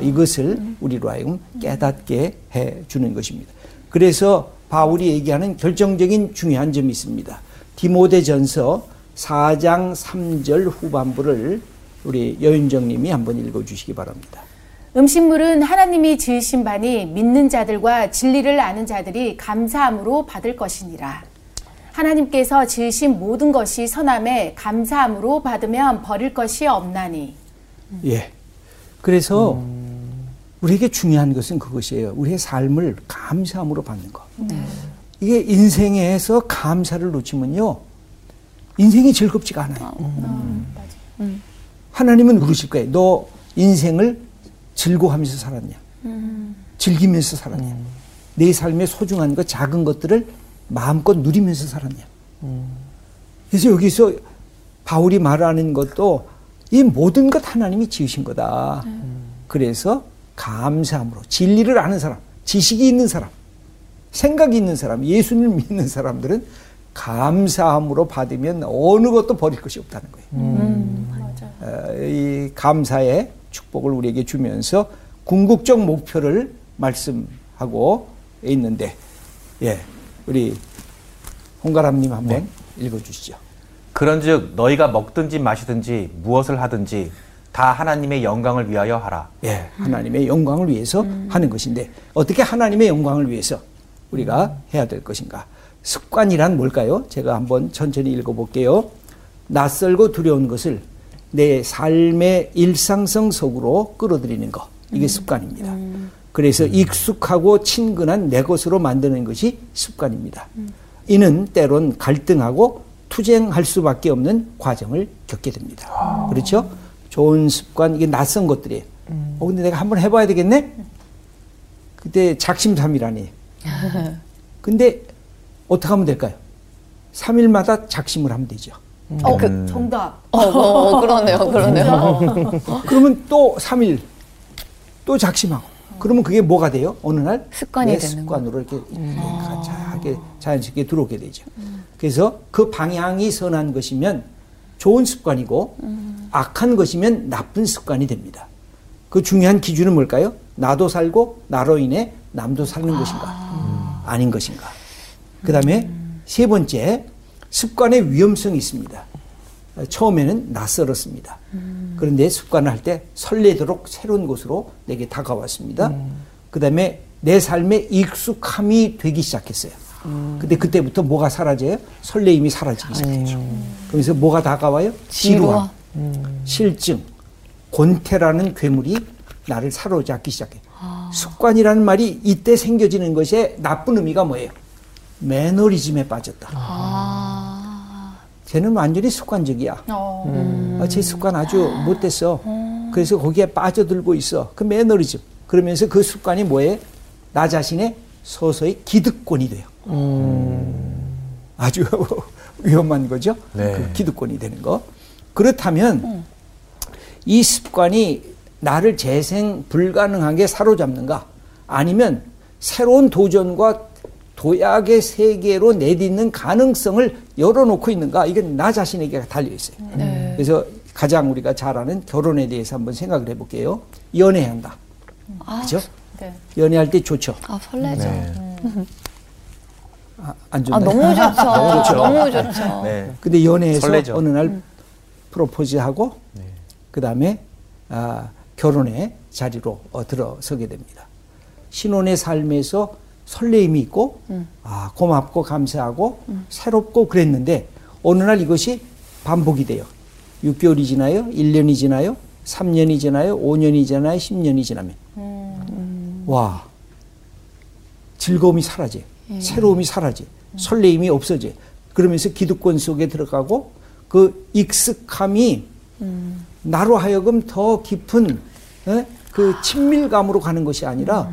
Speaker 2: 이것을 우리로 하여금 깨닫게 해 주는 것입니다. 그래서 바울이 얘기하는 결정적인 중요한 점이 있습니다. 디모데전서 4장 3절 후반부를 우리 여윤정 님이 한번 읽어 주시기 바랍니다.
Speaker 3: 음식물은 하나님이 지으신 바니 믿는 자들과 진리를 아는 자들이 감사함으로 받을 것이니라. 하나님께서 지으신 모든 것이 선함에 감사함으로 받으면 버릴 것이 없나니.
Speaker 2: 예. 그래서 우리에게 중요한 것은 그것이에요. 우리의 삶을 감사함으로 받는 것. 이게 인생에서 감사를 놓치면요. 인생이 즐겁지가 않아요. 하나님은 물으실 거예요. 너 인생을 즐거워하면서 살았냐? 즐기면서 살았냐? 내 삶의 소중한 것, 작은 것들을 마음껏 누리면서 살았냐? 그래서 여기서 바울이 말하는 것도 이 모든 것 하나님이 지으신 거다. 그래서 감사함으로 진리를 아는 사람, 지식이 있는 사람, 생각이 있는 사람, 예수님을 믿는 사람들은 감사함으로 받으면 어느 것도 버릴 것이 없다는 거예요.
Speaker 3: 음,
Speaker 2: 어, 이 감사의 축복을 우리에게 주면서 궁극적 목표를 말씀하고 있는데, 예, 우리 홍가람님 한번 읽어주시죠.
Speaker 5: 그런즉 너희가 먹든지 마시든지 무엇을 하든지 다 하나님의 영광을 위하여 하라.
Speaker 2: 예, 하나님의 영광을 위해서 하는 것인데 어떻게 하나님의 영광을 위해서 우리가 해야 될 것인가? 습관이란 뭘까요? 제가 한번 천천히 읽어볼게요. 낯설고 두려운 것을 내 삶의 일상성 속으로 끌어들이는 것. 이게 습관입니다. 그래서 익숙하고 친근한 내 것으로 만드는 것이 습관입니다. 이는 때론 갈등하고 투쟁할 수밖에 없는 과정을 겪게 됩니다. 그렇죠? 좋은 습관, 이게 낯선 것들이에요. 어, 근데 내가 한번 해봐야 되겠네? 그때 작심삼일하니. 근데 어떻게 하면 될까요? 3일마다 작심을 하면 되죠.
Speaker 3: 어, 그 정답.
Speaker 1: 어, 어, 그러네요, 그러네요.
Speaker 2: 그러면 또 3일 또 작심하고. 그러면 그게 뭐가 돼요? 어느 날?
Speaker 1: 습관이
Speaker 2: 내
Speaker 1: 되는
Speaker 2: 습관으로 이렇게 가자하게 자연스럽게 들어오게 되죠. 그래서 그 방향이 선한 것이면 좋은 습관이고 악한 것이면 나쁜 습관이 됩니다. 그 중요한 기준은 뭘까요? 나도 살고 나로 인해 남도 사는 것인가? 아닌 것인가? 그 다음에 세 번째, 습관의 위험성이 있습니다. 처음에는 낯설었습니다. 그런데 습관을 할 때 설레도록 새로운 곳으로 내게 다가왔습니다. 그 다음에 내 삶에 익숙함이 되기 시작했어요. 근데 그때부터 뭐가 사라져요? 설레임이 사라지기 시작했죠. 그러면서 뭐가 다가와요? 지루함, 실증, 곤태라는 괴물이 나를 사로잡기 시작해요. 습관이라는 말이 이때 생겨지는 것의 나쁜 의미가 뭐예요? 매너리즘에 빠졌다. 쟤는 완전히 습관적이야.
Speaker 3: 어.
Speaker 2: 아, 제 습관 아주 못됐어. 그래서 거기에 빠져들고 있어. 그 매너리즘. 그러면서 그 습관이 뭐예요? 나 자신의 서서히 기득권이 돼요. 아주 위험한 거죠.
Speaker 5: 네.
Speaker 2: 그 기득권이 되는 거. 그렇다면 이 습관이 나를 재생 불가능하게 사로잡는가? 아니면 새로운 도전과 도약의 세계로 내딛는 가능성을 열어놓고 있는가? 이건 나 자신에게 달려 있어요. 그래서 가장 우리가 잘 아는 결혼에 대해서 한번 생각을 해볼게요. 연애한다. 그죠?
Speaker 3: 네.
Speaker 2: 연애할 때 좋죠.
Speaker 1: 아, 설레죠.
Speaker 2: 아, 안
Speaker 1: 아,
Speaker 2: 좋나요?
Speaker 1: 너무 좋죠. 너무 좋죠.
Speaker 5: 네.
Speaker 2: 근데 연애에서
Speaker 5: 설레죠.
Speaker 2: 어느 날 프로포즈하고 그 다음에 아, 결혼의 자리로 어, 들어서게 됩니다. 신혼의 삶에서 설레임이 있고 아, 고맙고 감사하고 새롭고 그랬는데 어느 날 이것이 반복이 돼요. 6개월이 지나요? 1년이 지나요? 3년이 지나요? 5년이 지나요? 10년이 지나면 와 즐거움이 사라져요. 새로움이 사라져요. 설레임이 없어져요. 그러면서 기득권 속에 들어가고 그 익숙함이 나로 하여금 더 깊은 에? 그 친밀감으로 가는 것이 아니라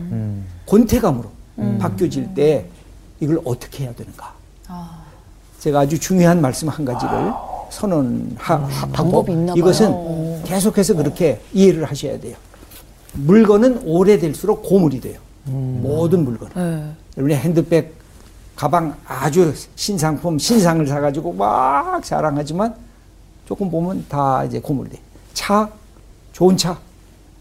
Speaker 2: 권태감으로 바뀌어질 때 이걸 어떻게 해야 되는가? 제가 아주 중요한 말씀 한 가지를 선언하고
Speaker 1: 방법이 있나 봐요.
Speaker 2: 이것은 계속해서 그렇게 이해를 하셔야 돼요. 물건은 오래될수록 고물이 돼요. 모든 물건은.
Speaker 1: 네.
Speaker 2: 우리 핸드백, 가방 아주 신상품, 신상을 사가지고 막 자랑하지만 조금 보면 다 이제 고물이 돼. 차, 좋은 차,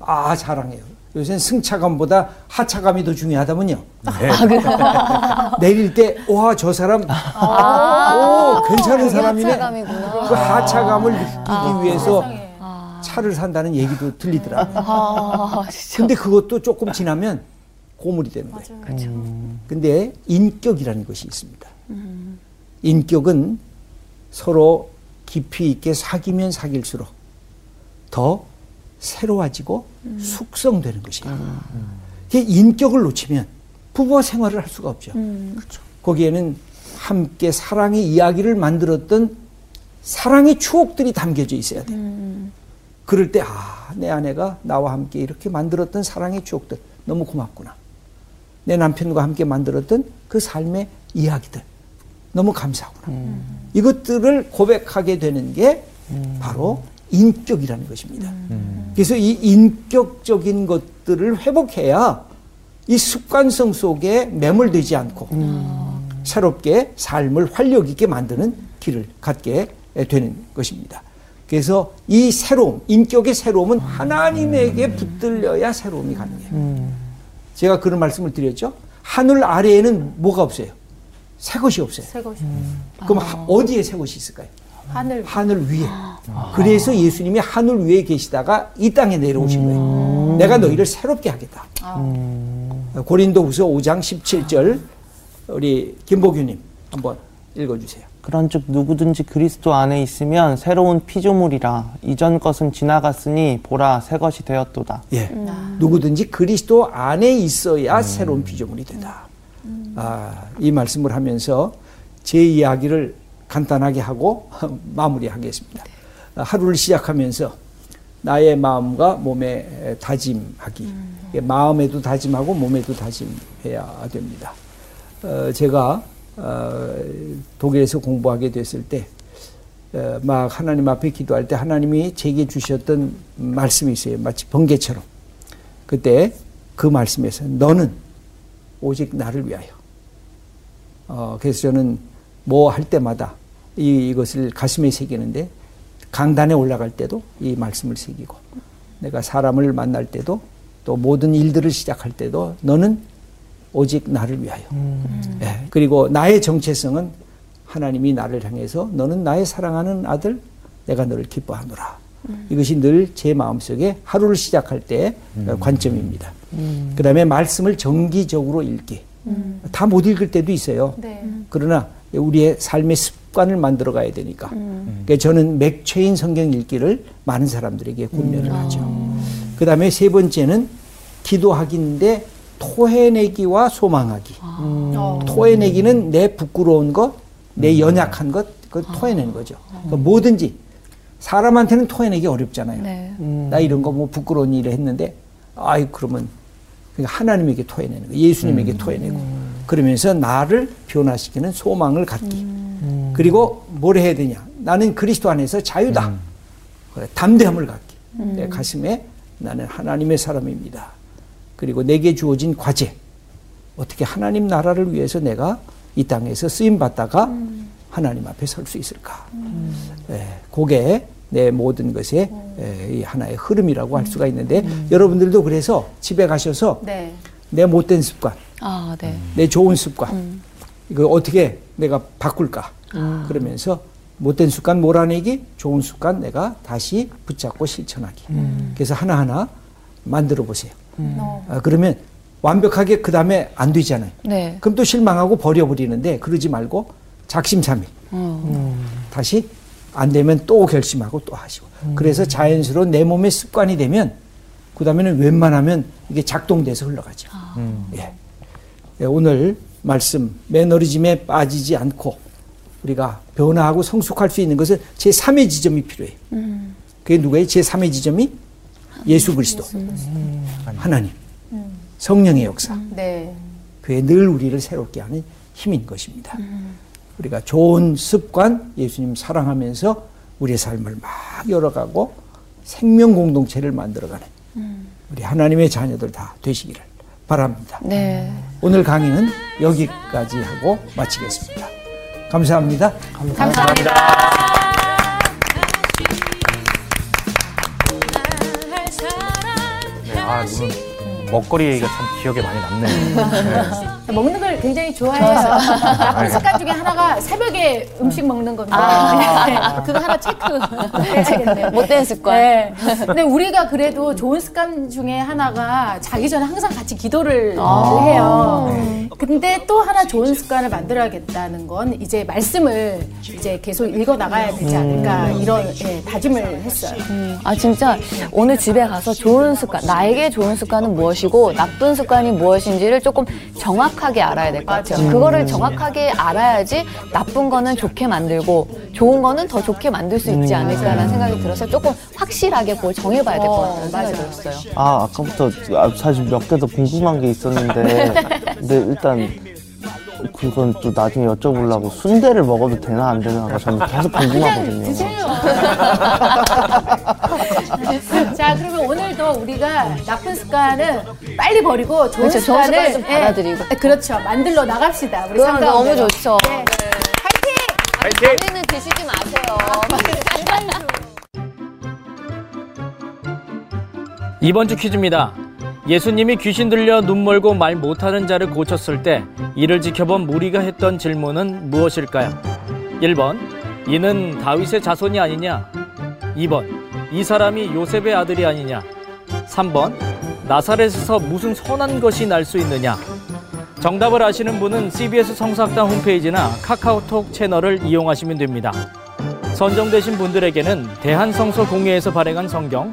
Speaker 2: 아 자랑해요. 요새는 승차감보다 하차감이 더 중요하다면요. 내릴 때, 와, 저 사람, 오, 괜찮은 사람이네.
Speaker 1: 하차감이구나.
Speaker 2: 그 하차감을 느끼기 위해서 차를 산다는 얘기도 들리더라고요.
Speaker 1: 아, 진짜.
Speaker 2: 근데 그것도 조금 지나면 고물이 되는 거예요.
Speaker 1: 그렇죠.
Speaker 2: 근데 인격이라는 것이 있습니다. 인격은 서로 깊이 있게 사귀면 사귈수록 더 새로워지고 숙성되는 것이에요. 그 인격을 놓치면 부부와 생활을 할 수가 없죠. 그렇죠. 거기에는 함께 사랑의 이야기를 만들었던 사랑의 추억들이 담겨져 있어야 돼요. 그럴 때, 아, 내 아내가 나와 함께 이렇게 만들었던 사랑의 추억들. 너무 고맙구나. 내 남편과 함께 만들었던 그 삶의 이야기들. 너무 감사하구나. 이것들을 고백하게 되는 게 바로 인격이라는 것입니다. 그래서 이 인격적인 것들을 회복해야 이 습관성 속에 매몰되지 않고 새롭게 삶을 활력 있게 만드는 길을 갖게 되는 것입니다. 그래서 이 새로움, 인격의 새로움은 하나님에게 붙들려야 새로움이 가능해요. 제가 그런 말씀을 드렸죠. 하늘 아래에는 뭐가 없어요? 새 것이 없어요.
Speaker 3: 새 것이
Speaker 2: 그럼 하- 어디에 새 것이 있을까요?
Speaker 3: 하늘
Speaker 2: 하늘 위에. 그래서 예수님이 하늘 위에 계시다가 이 땅에 내려오신 거예요. 내가 너희를 새롭게 하겠다. 고린도후서 5장 17절 우리 김보규님 한번 읽어주세요.
Speaker 4: 그런즉 누구든지 그리스도 안에 있으면 새로운 피조물이라 이전 것은 지나갔으니 보라 새 것이 되었도다.
Speaker 2: 예. 누구든지 그리스도 안에 있어야 새로운 피조물이 되다. 아, 이 말씀을 하면서 제 이야기를 간단하게 하고 마무리하겠습니다. 아, 하루를 시작하면서 나의 마음과 몸에 다짐하기. 예, 마음에도 다짐하고 몸에도 다짐해야 됩니다. 어, 제가 어, 독일에서 공부하게 됐을 때, 어, 막 하나님 앞에 기도할 때 하나님이 제게 주셨던 말씀이 있어요. 마치 번개처럼. 그때 그 말씀에서 너는 오직 나를 위하여. 어, 그래서 저는 뭐 할 때마다 이, 이것을 가슴에 새기는데 강단에 올라갈 때도 이 말씀을 새기고 내가 사람을 만날 때도 또 모든 일들을 시작할 때도 너는 오직 나를 위하여. 예, 그리고 나의 정체성은 하나님이 나를 향해서 너는 나의 사랑하는 아들, 내가 너를 기뻐하노라. 이것이 늘 제 마음속에 하루를 시작할 때 관점입니다. 그 다음에 말씀을 정기적으로 읽기. 다 못 읽을 때도 있어요.
Speaker 3: 네.
Speaker 2: 그러나 우리의 삶의 습관을 만들어 가야 되니까. 그러니까 저는 맥체인 성경 읽기를 많은 사람들에게 권면을 하죠. 그 다음에 세 번째는 기도하기인데 토해내기와 소망하기.
Speaker 3: 어.
Speaker 2: 토해내기는 내 부끄러운 것, 내 연약한 것, 그걸 토해내는 거죠. 그러니까 뭐든지 사람한테는 토해내기 어렵잖아요.
Speaker 1: 네.
Speaker 2: 나 이런 거 뭐 부끄러운 일을 했는데, 아이, 그러면 하나님에게 토해내는 거, 예수님에게 토해내고, 그러면서 나를 변화시키는 소망을 갖기. 그리고 뭘 해야 되냐? 나는 그리스도 안에서 자유다. 그래, 담대함을 갖기. 내 가슴에 나는 하나님의 사람입니다. 그리고 내게 주어진 과제. 어떻게 하나님 나라를 위해서 내가 이 땅에서 쓰임 받다가 하나님 앞에 설 수 있을까? 예, 그게 내 모든 것의 예, 이 하나의 흐름이라고 할 수가 있는데 여러분들도 그래서 집에 가셔서
Speaker 3: 네.
Speaker 2: 내 못된 습관,
Speaker 1: 아, 네.
Speaker 2: 내 좋은 습관 이거 어떻게 내가 바꿀까? 그러면서 못된 습관 몰아내기, 좋은 습관 내가 다시 붙잡고 실천하기. 그래서 하나하나 만들어 보세요.
Speaker 3: 어.
Speaker 2: 아, 그러면 완벽하게 그 다음에 안 되잖아요.
Speaker 1: 네.
Speaker 2: 그럼 또 실망하고 버려버리는데 그러지 말고 작심삼일
Speaker 1: 어.
Speaker 2: 다시 안 되면 또 결심하고 또 하시고 그래서 자연스러운 내 몸의 습관이 되면 그 다음에는 웬만하면 이게 작동돼서 흘러가죠. 예. 예, 오늘 말씀 매너리즘에 빠지지 않고 우리가 변화하고 성숙할 수 있는 것은 제 3의 지점이 필요해요. 그게 누구예요? 제 3의 지점이 예수 그리스도, 하나님, 성령의 역사.
Speaker 3: 네.
Speaker 2: 그게 늘 우리를 새롭게 하는 힘인 것입니다. 우리가 좋은 습관, 예수님 사랑하면서 우리의 삶을 막 열어가고 생명 공동체를 만들어가는 우리 하나님의 자녀들 다 되시기를 바랍니다.
Speaker 1: 네.
Speaker 2: 오늘 강의는 여기까지 하고 마치겠습니다. 감사합니다.
Speaker 5: 네, 아, 오늘 먹거리 얘기가 참 기억에 많이 남네요. 네.
Speaker 3: 먹는 걸 굉장히 좋아해요. 나쁜 습관 중에 하나가 새벽에 음식 먹는 겁니다.
Speaker 1: 아.
Speaker 3: 그거 하나 체크 해야겠네요.
Speaker 1: 못된 습관.
Speaker 3: 네. 근데 우리가 그래도 좋은 습관 중에 하나가 자기 전에 항상 같이 기도를
Speaker 1: 아.
Speaker 3: 해요. 근데 또 하나 좋은 습관을 만들어야겠다는 건 이제 말씀을 이제 계속 읽어 나가야 되지 않을까 이런 예, 다짐을 했어요.
Speaker 1: 아 진짜 오늘 집에 가서 좋은 습관 나에게 좋은 습관은 무엇이고 나쁜 습관이 무엇인지를 조금 정확 하게 알아야 될 것 같아요. 그거를 정확하게 알아야지 나쁜 거는 좋게 만들고 좋은 거는 더 좋게 만들 수 있지 않을까라는 생각이 들어서 조금 확실하게 그걸 정해봐야 될 것 같다는 생각이 들었어요.
Speaker 4: 아, 아까부터 아, 사실 몇 개 더 궁금한 게 있었는데, 근데 일단 그건 또 나중에 여쭤보려고 순대를 먹어도 되나 안 되나가 저는 계속 궁금하거든요.
Speaker 3: 자, 그러면 오늘도 우리가 나쁜 습관은 빨리 버리고 좋은
Speaker 1: 그렇죠. 좋은
Speaker 3: 습관을
Speaker 1: 습관 좀 받아들이고.
Speaker 3: 예, 그렇죠. 만들러 나갑시다. 우리
Speaker 1: 그럼 너무. 좋죠.
Speaker 3: 네. 파이팅!
Speaker 5: 파이팅!
Speaker 1: 당신은 드시지 마세요.
Speaker 7: 이번 주 퀴즈입니다. 예수님이 귀신 들려 눈 멀고 말 못하는 자를 고쳤을 때 이를 지켜본 무리가 했던 질문은 무엇일까요? 1번 이는 다윗의 자손이 아니냐 2번 이 사람이 요셉의 아들이 아니냐 3번 나사렛에서 무슨 선한 것이 날 수 있느냐 정답을 아시는 분은 CBS 성사학당 홈페이지나 카카오톡 채널을 이용하시면 됩니다. 선정되신 분들에게는 대한성서공회에서 발행한 성경,